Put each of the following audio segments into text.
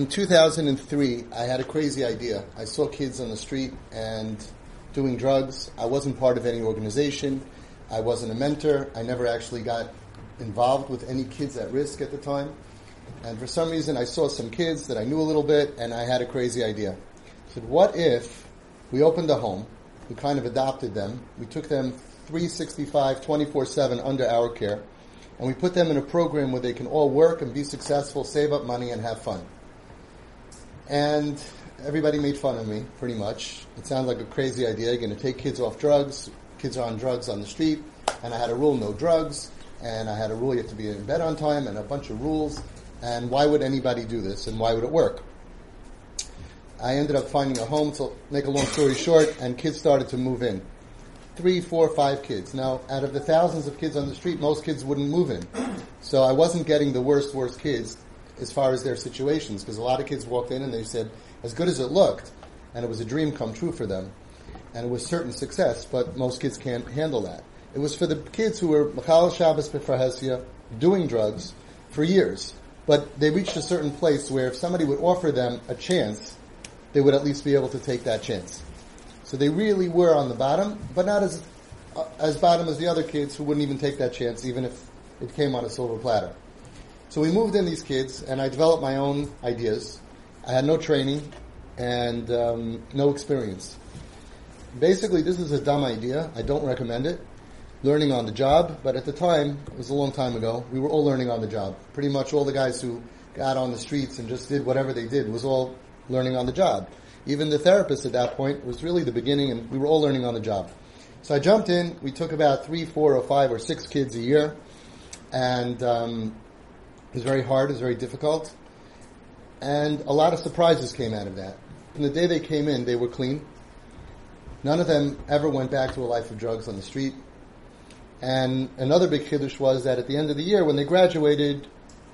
in 2003, I had a crazy idea. I saw kids on the street and doing drugs. I wasn't part of any organization. I wasn't a mentor. I never actually got involved with any kids at risk at the time. And for some reason, I saw some kids that I knew a little bit, and I had a crazy idea. I said, what if we opened a home, we kind of adopted them, we took them 365, 24-7 under our care, and we put them in a program where they can all work and be successful, save up money, and have fun. And everybody made fun of me, pretty much. It sounds like a crazy idea. You're going to take kids off drugs. Kids are on drugs on the street. And I had a rule, no drugs. And I had a rule, you have to be in bed on time, and a bunch of rules. And why would anybody do this, and why would it work? I ended up finding a home, to make a long story short, and kids started to move in. Three, four, five kids. Now, out of the thousands of kids on the street, most kids wouldn't move in. So I wasn't getting the worst, worst kids as far as their situations, because a lot of kids walked in and they said, as good as it looked, and it was a dream come true for them, and it was certain success, but most kids can't handle that. It was for the kids who were Machal Shabbos B'Farhesia, doing drugs for years, but they reached a certain place where if somebody would offer them a chance, they would at least be able to take that chance. So they really were on the bottom, but not as uh, as bottom as the other kids who wouldn't even take that chance, even if it came on a silver platter. So we moved in these kids, and I developed my own ideas. I had no training and um, no experience. Basically, this is a dumb idea. I don't recommend it. Learning on the job, but at the time, it was a long time ago, we were all learning on the job. Pretty much all the guys who got on the streets and just did whatever they did was all learning on the job. Even the therapist at that point was really the beginning, and we were all learning on the job. So I jumped in. We took about three, four, or five, or six kids a year, and um, it was very hard. It was very difficult. And a lot of surprises came out of that. From the day they came in, they were clean. None of them ever went back to a life of drugs on the street. And another big kiddush was that at the end of the year, when they graduated,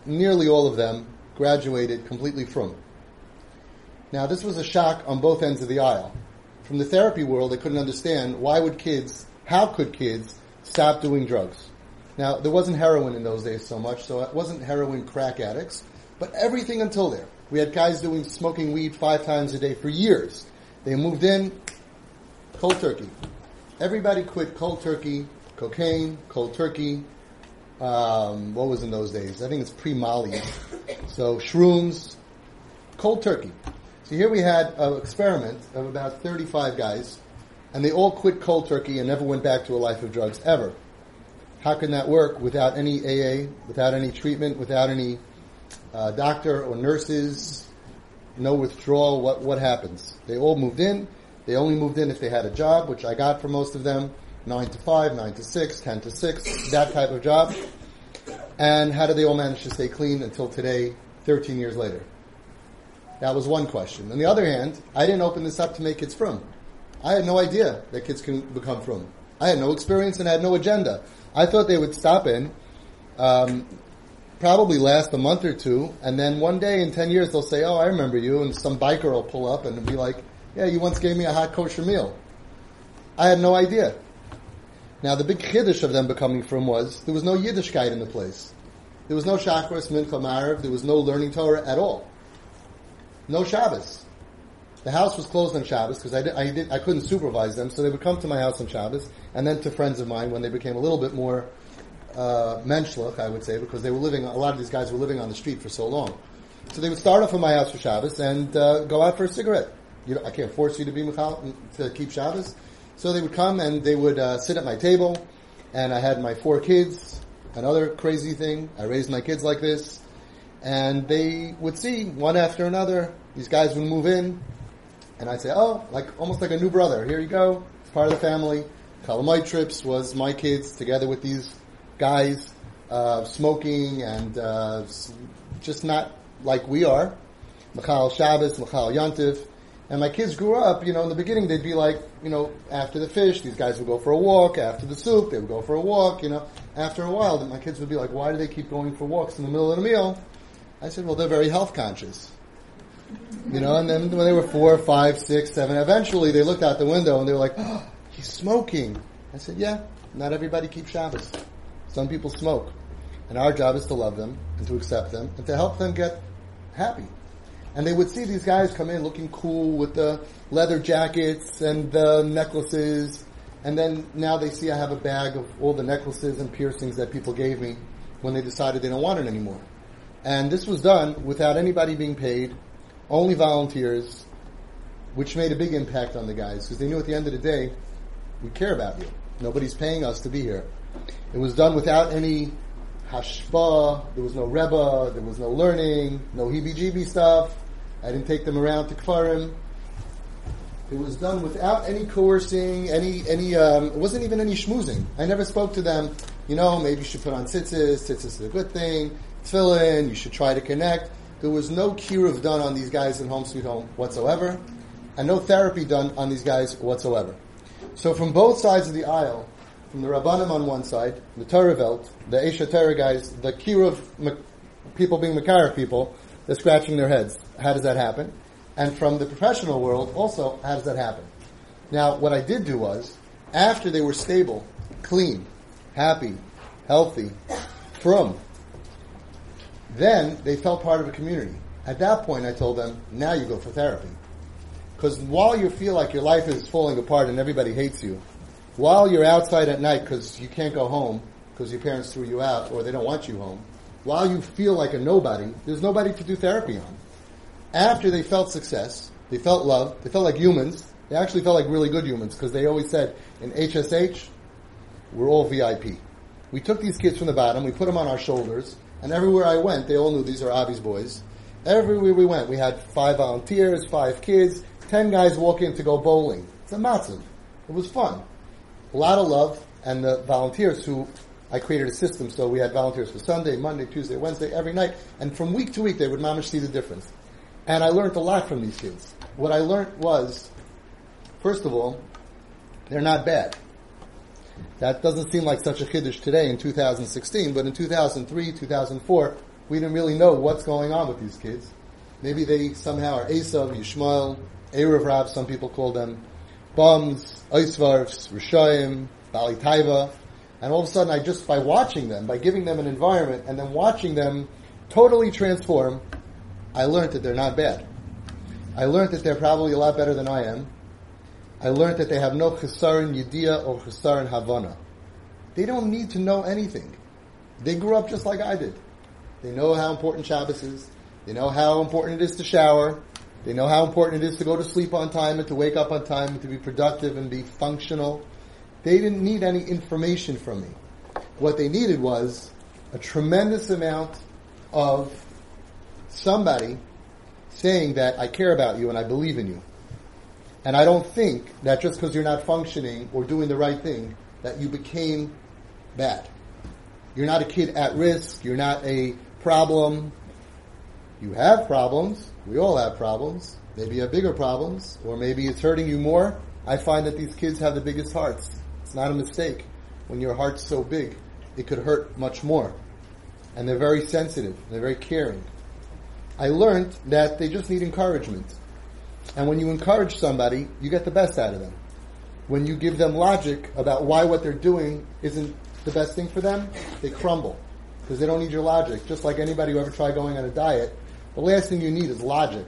nearly all of them graduated completely from. Now, this was a shock on both ends of the aisle. From the therapy world, they couldn't understand why would kids, how could kids stop doing drugs? Now, there wasn't heroin in those days so much, so it wasn't heroin crack addicts, but everything until there. We had guys doing smoking weed five times a day for years. They moved in, cold turkey. Everybody quit cold turkey, cocaine, cold turkey. Um, what was in those days? I think it's pre-Molly. So shrooms, cold turkey. So here we had an experiment of about 35 guys, and they all quit cold turkey and never went back to a life of drugs ever. How can that work without any AA, without any treatment, without any uh, doctor or nurses, no withdrawal? What what happens? They all moved in. They only moved in if they had a job, which I got for most of them, nine to five, nine to six, ten to six, that type of job. And how did they all manage to stay clean until today, 13 years later? That was one question. On the other hand, I didn't open this up to make kids from. I had no idea that kids can become from. I had no experience and I had no agenda. I thought they would stop in, um, probably last a month or two, and then one day in 10 years they'll say, oh, I remember you, and some biker will pull up and be like, yeah, you once gave me a hot kosher meal. I had no idea. Now the big chiddush of them becoming from was, there was no Yiddishkeit in the place. There was no Shachris, Mincha, Marav, there was no learning Torah at all. No Shabbos. The house was closed on Shabbos because I, did, I, did, I couldn't supervise them, so they would come to my house on Shabbos, and then to friends of mine when they became a little bit more uh, menschlich, I would say, because they were living. A lot of these guys were living on the street for so long. So they would start off at my house for Shabbos and uh, go out for a cigarette. You know, I can't force you to be Michal, to keep Shabbos. So they would come and they would uh, sit at my table, and I had my four kids. Another crazy thing, I raised my kids like this, and they would see one after another. These guys would move in, and I'd say, oh, like almost like a new brother. Here you go. It's part of the family. Kalamite trips was my kids together with these guys uh, smoking and uh, just not like we are. Michal Shabbos, Michal Yantiv. And my kids grew up, you know, in the beginning they'd be like, you know, after the fish, these guys would go for a walk. After the soup, they would go for a walk, you know. After a while, my kids would be like, why do they keep going for walks in the middle of the meal? I said, well, they're very health conscious. You know, and then when they were four, five, six, seven, eventually they looked out the window and they were like, oh, he's smoking. I said, yeah, not everybody keeps Shabbos. Some people smoke. And our job is to love them and to accept them and to help them get happy. And they would see these guys come in looking cool with the leather jackets and the necklaces. And then now they see I have a bag of all the necklaces and piercings that people gave me when they decided they don't want it anymore. And this was done without anybody being paid, only volunteers, which made a big impact on the guys because they knew at the end of the day, we care about you. Nobody's paying us to be here. It was done without any hashpa, there was no rebbe, there was no learning, no heebie-jeebie stuff. I didn't take them around to Kfarim. It was done without any coercing, any, any, um, it wasn't even any schmoozing. I never spoke to them, you know, maybe you should put on tzitzis, tzitzis is a good thing, tefillin, you should try to connect. There was no kiruv done on these guys in Home Sweet Home whatsoever, and no therapy done on these guys whatsoever. So from both sides of the aisle, from the Rabbanim on one side, the Torah Welt, the Aish HaTorah guys, the kiruv people being Makar people, they're scratching their heads. How does that happen? And from the professional world, also, how does that happen? Now, what I did do was, after they were stable, clean, happy, healthy, from, then they felt part of a community. At that point, I told them, now you go for therapy. Because while you feel like your life is falling apart and everybody hates you, while you're outside at night because you can't go home because your parents threw you out or they don't want you home, while you feel like a nobody, there's nobody to do therapy on. After they felt success, they felt love, they felt like humans, they actually felt like really good humans because they always said in HSH, we're all VIP. We took these kids from the bottom, we put them on our shoulders, and everywhere I went, they all knew these are Avi's boys. Everywhere we went, we had five volunteers, five kids, ten guys walk in to go bowling. It's a massive. It was fun. A lot of love, and the volunteers who I created a system so we had volunteers for Sunday, Monday, Tuesday, Wednesday, every night, and from week to week they would manage see the difference. And I learned a lot from these kids. What I learned was, first of all, they're not bad. That doesn't seem like such a chiddush today in 2016, but in 2003, 2004, we didn't really know what's going on with these kids. Maybe they somehow are Esav, Yishmael, Erev Rab, some people call them, bums, Eisvarfs, Rishayim, Bali Taiva, and all of a sudden I just, by watching them, by giving them an environment, and then watching them totally transform, I learned that they're not bad. I learned that they're probably a lot better than I am. I learned that they have no chesaron yediyah or chesaron havana. They don't need to know anything. They grew up just like I did. They know how important Shabbos is. They know how important it is to shower. They know how important it is to go to sleep on time and to wake up on time and to be productive and be functional. They didn't need any information from me. What they needed was a tremendous amount of somebody saying that I care about you and I believe in you. And I don't think that just because you're not functioning or doing the right thing, that you became bad. You're not a kid at risk. You're not a problem. You have problems. We all have problems. Maybe you have bigger problems, or maybe it's hurting you more. I find that these kids have the biggest hearts. It's not a mistake. When your heart's so big, it could hurt much more. And they're very sensitive. They're very caring. I learned that they just need encouragement. And when you encourage somebody, you get the best out of them. When you give them logic about why what they're doing isn't the best thing for them, they crumble. Because they don't need your logic. Just like anybody who ever tried going on a diet, the last thing you need is logic.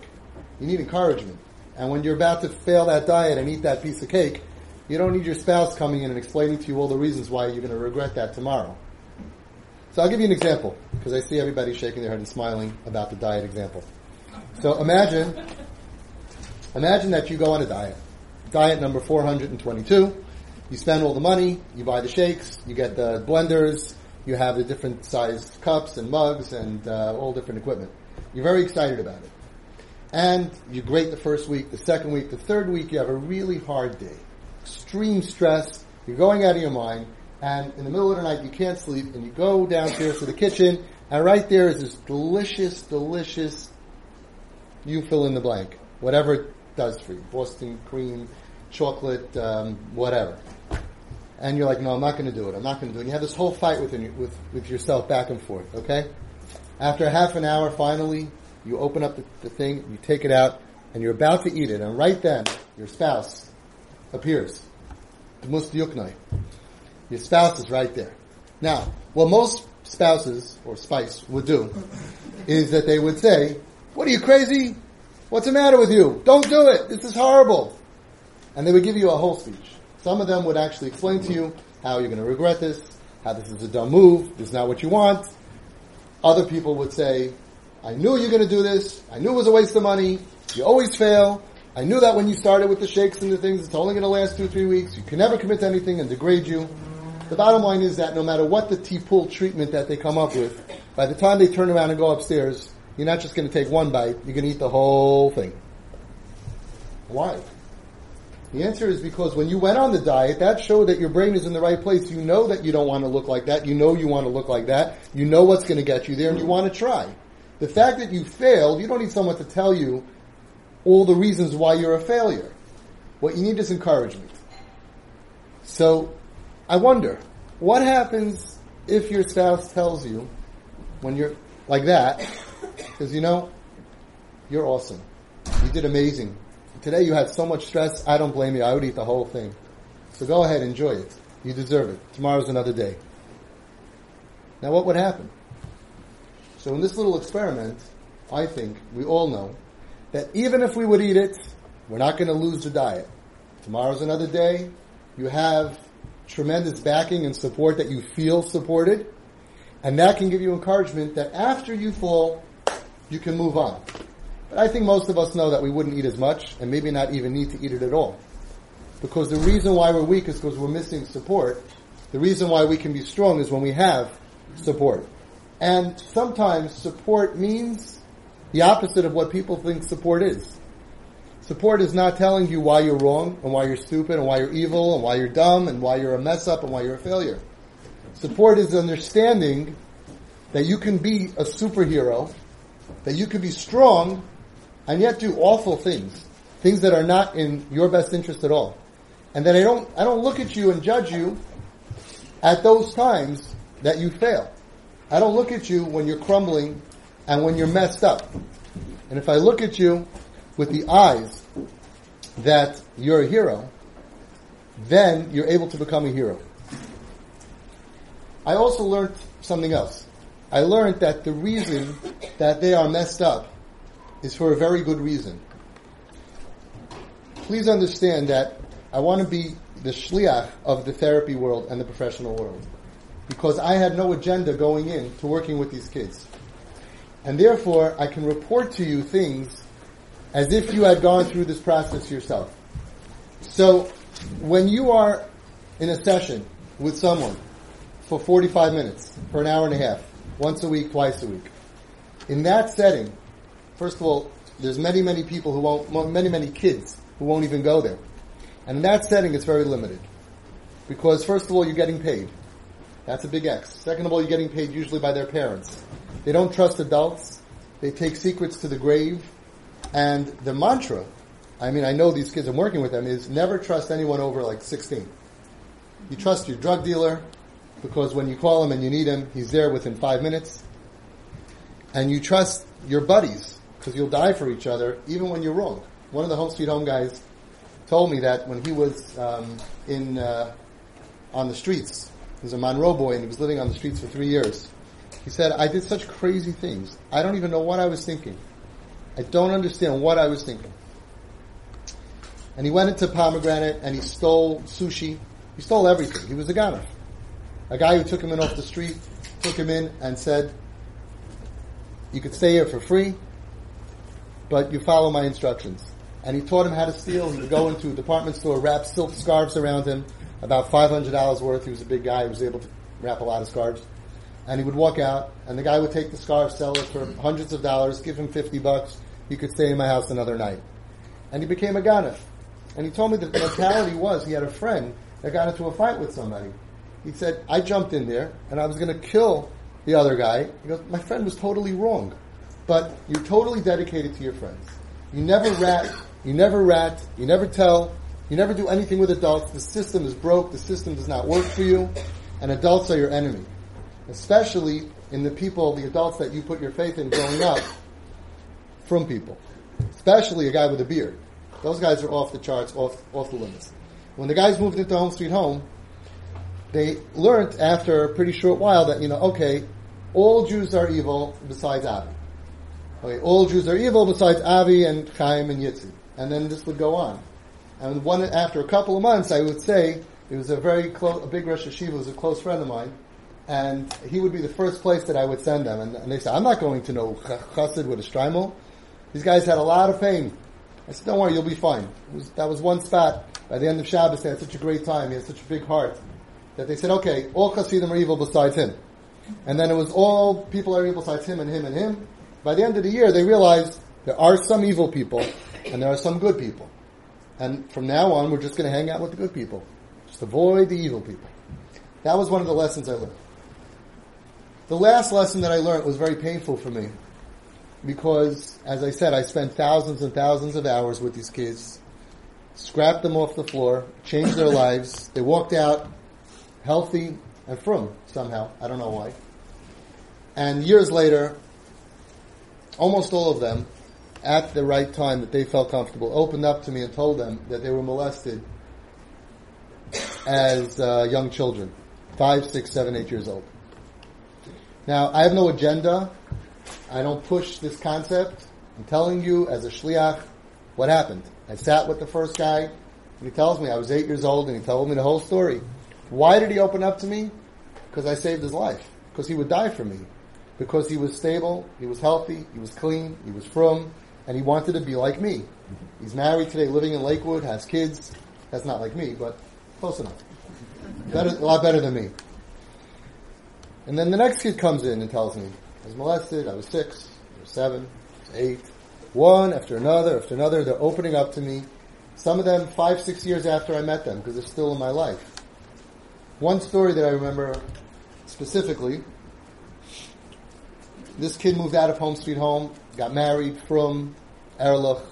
You need encouragement. And when you're about to fail that diet and eat that piece of cake, you don't need your spouse coming in and explaining to you all the reasons why you're going to regret that tomorrow. So I'll give you an example because I see everybody shaking their head and smiling about the diet example. So imagine, imagine that you go on a diet. Diet number 422. You spend all the money, you buy the shakes, you get the blenders, you have the different sized cups and mugs and uh, all different equipment. You're very excited about it. And you're great the first week, the second week, the third week, you have a really hard day. Extreme stress, you're going out of your mind, and in the middle of the night you can't sleep, and you go downstairs to the kitchen, and right there is this delicious, delicious, you fill in the blank, whatever does for you, Boston cream, chocolate, um, whatever. And you're like, no, I'm not going to do it. I'm not going to do it. You have this whole fight within with, with yourself back and forth, okay? After half an hour, finally, you open up the, the thing, you take it out, and you're about to eat it, and right then, your spouse appears. Your spouse is right there. Now, what most spouses or spice would do is that they would say, "What are you crazy? What's the matter with you? Don't do it. This is horrible. And they would give you a whole speech. Some of them would actually explain to you how you're going to regret this, how this is a dumb move, this is not what you want. Other people would say, I knew you were going to do this. I knew it was a waste of money. You always fail. I knew that when you started with the shakes and the things, it's only going to last two, three weeks. You can never commit to anything and degrade you. The bottom line is that no matter what the T-pool treatment that they come up with, by the time they turn around and go upstairs, you're not just going to take one bite, you're going to eat the whole thing. Why? The answer is because when you went on the diet, that showed that your brain is in the right place. You know that you don't want to look like that. You know you want to look like that. You know what's going to get you there and you want to try. The fact that you failed, you don't need someone to tell you all the reasons why you're a failure. What you need is encouragement. So, I wonder, what happens if your spouse tells you when you're like that, because you know, you're awesome. You did amazing. Today you had so much stress, I don't blame you. I would eat the whole thing. So go ahead, enjoy it. You deserve it. Tomorrow's another day. Now what would happen? So in this little experiment, I think we all know that even if we would eat it, we're not going to lose the diet. Tomorrow's another day. You have tremendous backing and support that you feel supported. And that can give you encouragement that after you fall, you can move on. But I think most of us know that we wouldn't eat as much and maybe not even need to eat it at all. Because the reason why we're weak is because we're missing support. The reason why we can be strong is when we have support. And sometimes support means the opposite of what people think support is. Support is not telling you why you're wrong and why you're stupid and why you're evil and why you're dumb and why you're a mess up and why you're a failure. Support is understanding that you can be a superhero, that you can be strong and yet do awful things, things that are not in your best interest at all. And that I don't, I don't look at you and judge you at those times that you fail. I don't look at you when you're crumbling and when you're messed up. And if I look at you with the eyes that you're a hero, then you're able to become a hero. I also learned something else. I learned that the reason that they are messed up is for a very good reason. Please understand that I want to be the shliach of the therapy world and the professional world. Because I had no agenda going in to working with these kids. And therefore, I can report to you things as if you had gone through this process yourself. So, when you are in a session with someone for 45 minutes, for an hour and a half, once a week, twice a week, in that setting, first of all, there's many, many people who won't, many, many kids who won't even go there. And in that setting, it's very limited. Because first of all, you're getting paid. That's a big X. Second of all, you're getting paid usually by their parents. They don't trust adults. They take secrets to the grave. And the mantra, I mean, I know these kids, I'm working with them, is never trust anyone over like 16. You trust your drug dealer because when you call him and you need him, he's there within five minutes. And you trust your buddies because you'll die for each other even when you're wrong. One of the Home Sweet Home guys told me that when he was um, in uh, on the streets, he was a Monroe boy and he was living on the streets for three years. He said, I did such crazy things. I don't even know what I was thinking. I don't understand what I was thinking. And he went into pomegranate and he stole sushi. He stole everything. He was a ganef. A guy who took him in off the street, took him in and said, you could stay here for free, but you follow my instructions. And he taught him how to steal. He would go into a department store, wrap silk scarves around him, about $500 worth. He was a big guy. He was able to wrap a lot of scarves and he would walk out, and the guy would take the scarf, sell it for hundreds of dollars, give him 50 bucks, you could stay in my house another night. And he became a ganef. And he told me that the mentality was he had a friend that got into a fight with somebody. He said, I jumped in there, and I was going to kill the other guy. He goes, my friend was totally wrong. But you're totally dedicated to your friends. You never rat, you never rat, you never tell, you never do anything with adults. The system is broke, the system does not work for you, and adults are your enemy especially in the people, the adults that you put your faith in growing up from people, especially a guy with a beard. Those guys are off the charts, off, off the limits. When the guys moved into Home Sweet Home, they learned after a pretty short while that, you know, okay, all Jews are evil besides Avi. Okay, all Jews are evil besides Avi and Chaim and Yitzi. And then this would go on. And one, after a couple of months, I would say, it was a very close, a big Rosh Yeshiva, was a close friend of mine, and he would be the first place that I would send them. And, and they said, I'm not going to know chassid with a shtreimel. These guys had a lot of pain. I said, don't worry, you'll be fine. Was, that was one spot. By the end of Shabbos, they had such a great time. He had such a big heart that they said, okay, all chassidim are evil besides him. And then it was all people are evil besides him and him and him. By the end of the year, they realized there are some evil people and there are some good people. And from now on, we're just going to hang out with the good people. Just avoid the evil people. That was one of the lessons I learned. The last lesson that I learned was very painful for me because, as I said, I spent thousands and thousands of hours with these kids, scrapped them off the floor, changed their lives. They walked out healthy and from somehow. I don't know why. And years later, almost all of them, at the right time that they felt comfortable, opened up to me and told them that they were molested as uh, young children, five, six, seven, eight years old. Now, I have no agenda. I don't push this concept. I'm telling you, as a shliach, what happened. I sat with the first guy, and he tells me I was eight years old, and he told me the whole story. Why did he open up to me? Because I saved his life. Because he would die for me. Because he was stable, he was healthy, he was clean, he was from, and he wanted to be like me. He's married today, living in Lakewood, has kids. That's not like me, but close enough. Better, a lot better than me. And then the next kid comes in and tells me, I was molested, I was six, I was seven, eight. One after another after another, they're opening up to me. Some of them five, six years after I met them, because they're still in my life. One story that I remember specifically, this kid moved out of Home Sweet Home, got married from Erlich.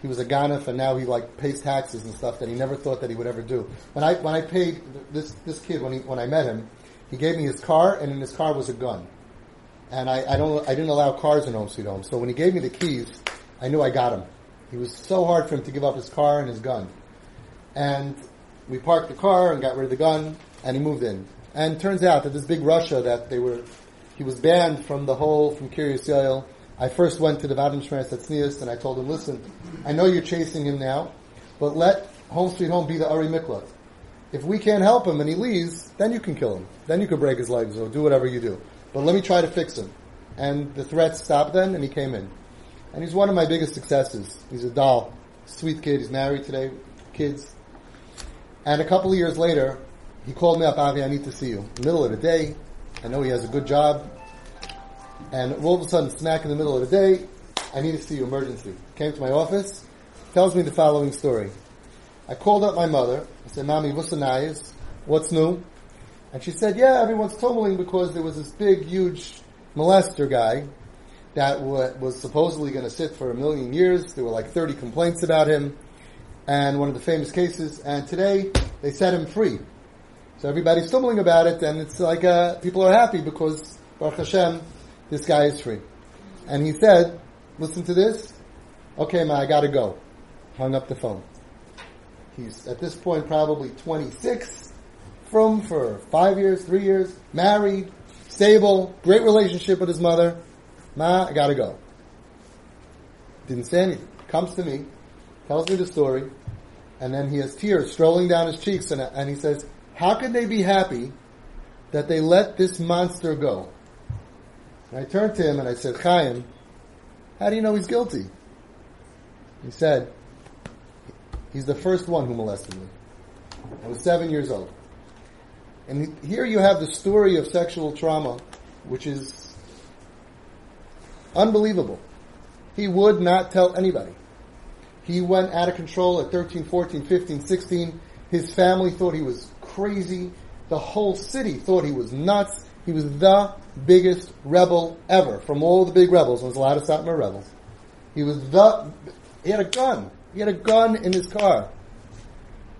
He was a Ganef and now he like pays taxes and stuff that he never thought that he would ever do. When I, when I paid this, this kid, when he, when I met him, he gave me his car and in his car was a gun. And I, I don't, I didn't allow cars in Home Sweet Home. So when he gave me the keys, I knew I got him. He was so hard for him to give up his car and his gun. And we parked the car and got rid of the gun and he moved in. And turns out that this big Russia that they were, he was banned from the whole, from Kiryas Yoel. I first went to the Vaad Mishmeres Tznius and I told him, listen, I know you're chasing him now, but let Home Sweet Home be the Ir Miklat. If we can't help him and he leaves, then you can kill him. Then you can break his legs or do whatever you do. But let me try to fix him. And the threat stopped then and he came in. And he's one of my biggest successes. He's a doll. Sweet kid. He's married today. Kids. And a couple of years later, he called me up, Avi, I need to see you. Middle of the day, I know he has a good job. And all of a sudden, smack in the middle of the day, I need to see you, emergency. Came to my office, tells me the following story. I called up my mother. I said, Mommy, what's the nice? What's new? And she said, yeah, everyone's tumbling because there was this big, huge molester guy that was supposedly going to sit for a million years. There were like 30 complaints about him and one of the famous cases. And today they set him free. So everybody's stumbling about it, and it's like uh, people are happy because Baruch Hashem, this guy is free. And he said, "Listen to this. Okay, ma, I gotta go." Hung up the phone. He's at this point probably 26, from for five years, three years, married, stable, great relationship with his mother. Ma, I gotta go. Didn't say anything. Comes to me, tells me the story, and then he has tears strolling down his cheeks, and, and he says, how can they be happy that they let this monster go? And I turned to him and I said, Chaim, how do you know he's guilty? He said, he's the first one who molested me. I was seven years old. And here you have the story of sexual trauma, which is unbelievable. He would not tell anybody. He went out of control at 13, 14, 15, 16. His family thought he was crazy. The whole city thought he was nuts. He was the biggest rebel ever from all the big rebels. There was a lot of Satmar rebels. He was the, he had a gun. He had a gun in his car.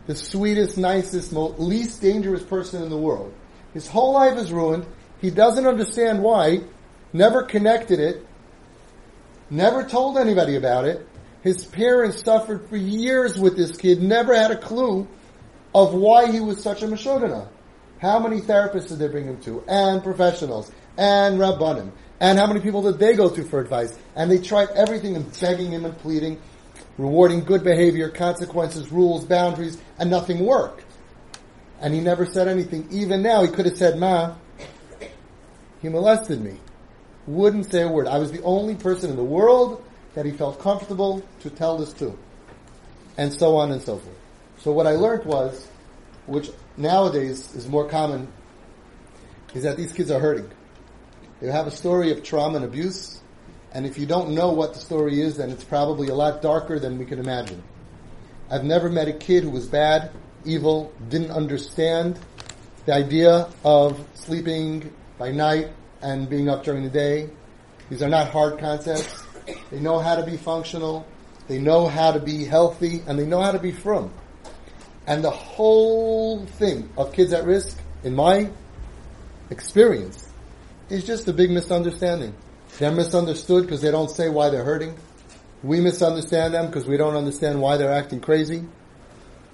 The sweetest, nicest, most, least dangerous person in the world. His whole life is ruined. He doesn't understand why. Never connected it. Never told anybody about it. His parents suffered for years with this kid. Never had a clue of why he was such a Meshogana. How many therapists did they bring him to? And professionals. And Rabbanim. And how many people did they go to for advice? And they tried everything and begging him and pleading, rewarding good behavior, consequences, rules, boundaries, and nothing worked. And he never said anything. Even now, he could have said, Ma, he molested me. Wouldn't say a word. I was the only person in the world that he felt comfortable to tell this to. And so on and so forth. So what I learned was, which nowadays is more common, is that these kids are hurting. They have a story of trauma and abuse, and if you don't know what the story is, then it's probably a lot darker than we can imagine. I've never met a kid who was bad, evil, didn't understand the idea of sleeping by night and being up during the day. These are not hard concepts. They know how to be functional. They know how to be healthy and they know how to be frum. And the whole thing of kids at risk, in my experience, is just a big misunderstanding. They're misunderstood because they don't say why they're hurting. We misunderstand them because we don't understand why they're acting crazy.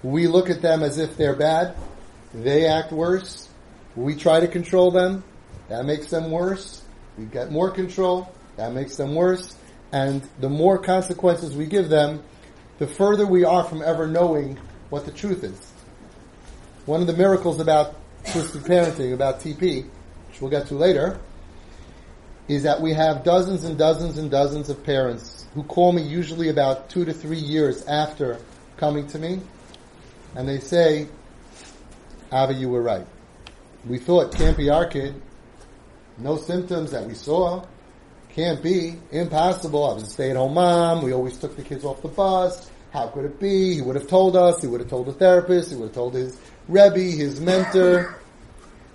We look at them as if they're bad. They act worse. We try to control them. That makes them worse. We get more control. That makes them worse. And the more consequences we give them, the further we are from ever knowing what the truth is. One of the miracles about twisted parenting, about TP, which we'll get to later, is that we have dozens and dozens and dozens of parents who call me usually about two to three years after coming to me, and they say, Avi, you were right. We thought can't be our kid. No symptoms that we saw. Can't be. Impossible. I was a stay-at-home mom. We always took the kids off the bus. How could it be? He would have told us. He would have told the therapist. He would have told his Rebbe, his mentor.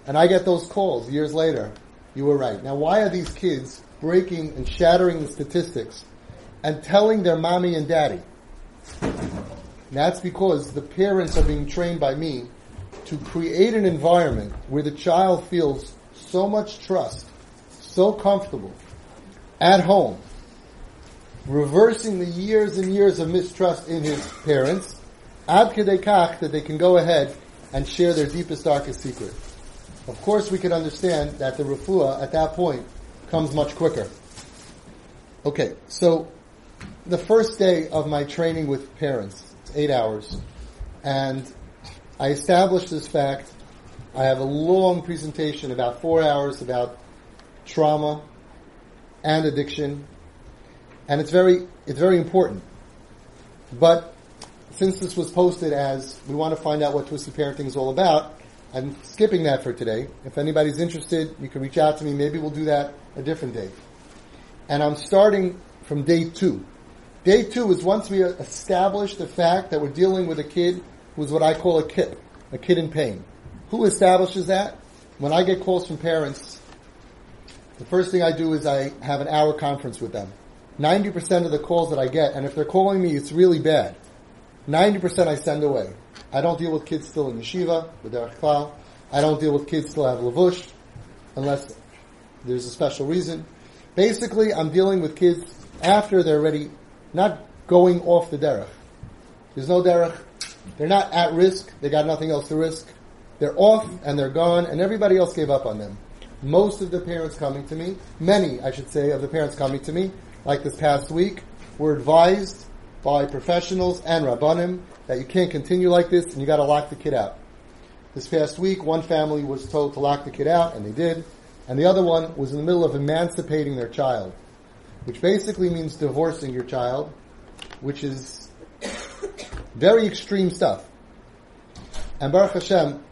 And I get those calls years later. You were right. Now why are these kids breaking and shattering the statistics and telling their mommy and daddy? That's because the parents are being trained by me to create an environment where the child feels so much trust, so comfortable, at home, reversing the years and years of mistrust in his parents, ad that they can go ahead and share their deepest, darkest secret. Of course, we can understand that the refuah at that point comes much quicker. Okay, so the first day of my training with parents, it's eight hours, and I established this fact. I have a long presentation, about four hours, about trauma and addiction, and it's very it's very important. But since this was posted as we want to find out what twisted parenting is all about, I'm skipping that for today. If anybody's interested, you can reach out to me. Maybe we'll do that a different day. And I'm starting from day two. Day two is once we establish the fact that we're dealing with a kid who's what I call a kid, a kid in pain. Who establishes that? When I get calls from parents, the first thing I do is I have an hour conference with them. 90% of the calls that I get, and if they're calling me, it's really bad. 90% I send away. I don't deal with kids still in yeshiva, with Derech Klal. I don't deal with kids still have lavush, unless there's a special reason. Basically, I'm dealing with kids after they're ready, not going off the derech. There's no derech. They're not at risk. They got nothing else to risk. They're off and they're gone, and everybody else gave up on them. Most of the parents coming to me, many, I should say, of the parents coming to me, like this past week, were advised by professionals and rabbanim that you can't continue like this and you got to lock the kid out. This past week, one family was told to lock the kid out, and they did, and the other one was in the middle of emancipating their child, which basically means divorcing your child, which is very extreme stuff. And Baruch Hashem,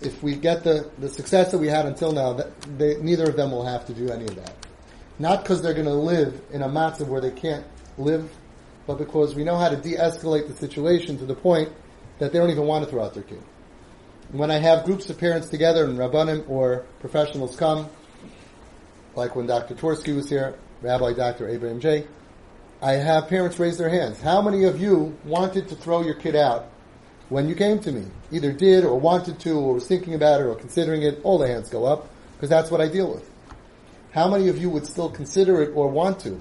if we get the, the success that we had until now, that they, neither of them will have to do any of that. Not because they're going to live in a matzav where they can't live but because we know how to de-escalate the situation to the point that they don't even want to throw out their kid. When I have groups of parents together and rabbanim or professionals come, like when Dr. Twerski was here, Rabbi Dr. Abraham J., I have parents raise their hands. How many of you wanted to throw your kid out when you came to me? Either did or wanted to or was thinking about it or considering it. All the hands go up because that's what I deal with. How many of you would still consider it or want to?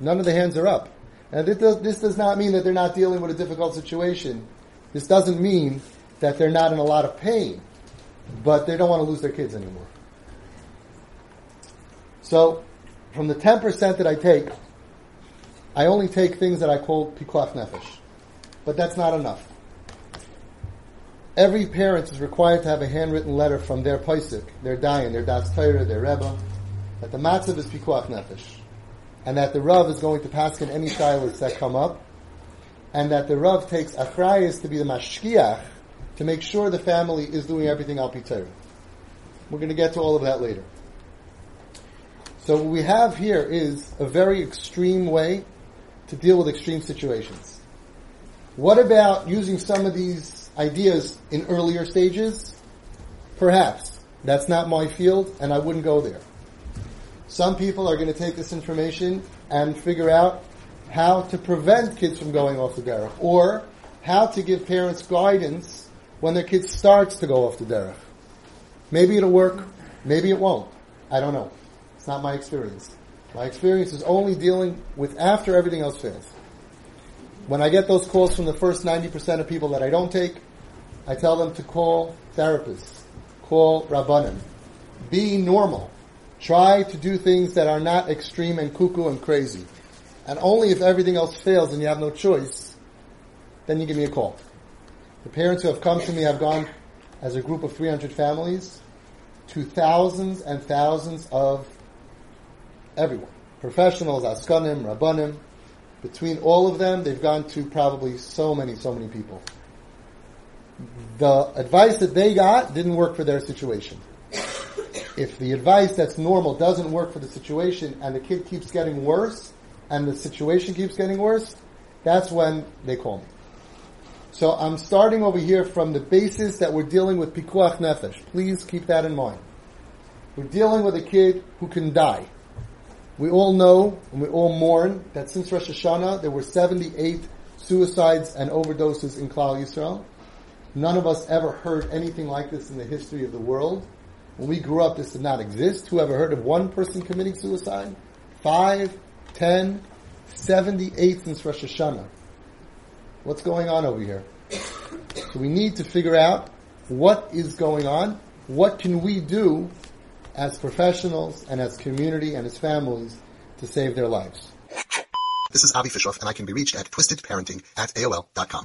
None of the hands are up. And this does, this does not mean that they're not dealing with a difficult situation. This doesn't mean that they're not in a lot of pain, but they don't want to lose their kids anymore. So, from the 10% that I take, I only take things that I call pikuach nefesh. But that's not enough. Every parent is required to have a handwritten letter from their paisik, their dayan, their das Torah, their rebbe, that the matzav is pikuach nefesh, and that the rav is going to pass in any silas that come up, and that the rav takes achrayas to be the mashkiach to make sure the family is doing everything al Torah. We're going to get to all of that later. So what we have here is a very extreme way to deal with extreme situations. What about using some of these ideas in earlier stages? Perhaps. That's not my field, and I wouldn't go there. Some people are going to take this information and figure out how to prevent kids from going off the derech, or how to give parents guidance when their kid starts to go off the derech. Maybe it'll work, maybe it won't. I don't know. It's not my experience. My experience is only dealing with after everything else fails. When I get those calls from the first 90% of people that I don't take, I tell them to call therapists, call rabbanim, be normal. Try to do things that are not extreme and cuckoo and crazy. And only if everything else fails and you have no choice, then you give me a call. The parents who have come to me have gone as a group of 300 families to thousands and thousands of everyone. Professionals, askanim, rabbanim. Between all of them, they've gone to probably so many, so many people. The advice that they got didn't work for their situation. If the advice that's normal doesn't work for the situation and the kid keeps getting worse and the situation keeps getting worse, that's when they call me. So I'm starting over here from the basis that we're dealing with pikuach nefesh. Please keep that in mind. We're dealing with a kid who can die. We all know and we all mourn that since Rosh Hashanah there were 78 suicides and overdoses in Klal Yisrael. None of us ever heard anything like this in the history of the world. When we grew up, this did not exist. Who ever heard of one person committing suicide? Five, ten, seventy-eight since Rosh Hashanah. What's going on over here? So we need to figure out what is going on. What can we do as professionals and as community and as families to save their lives? This is Avi Fishoff, and I can be reached at twistedparenting at AOL.com.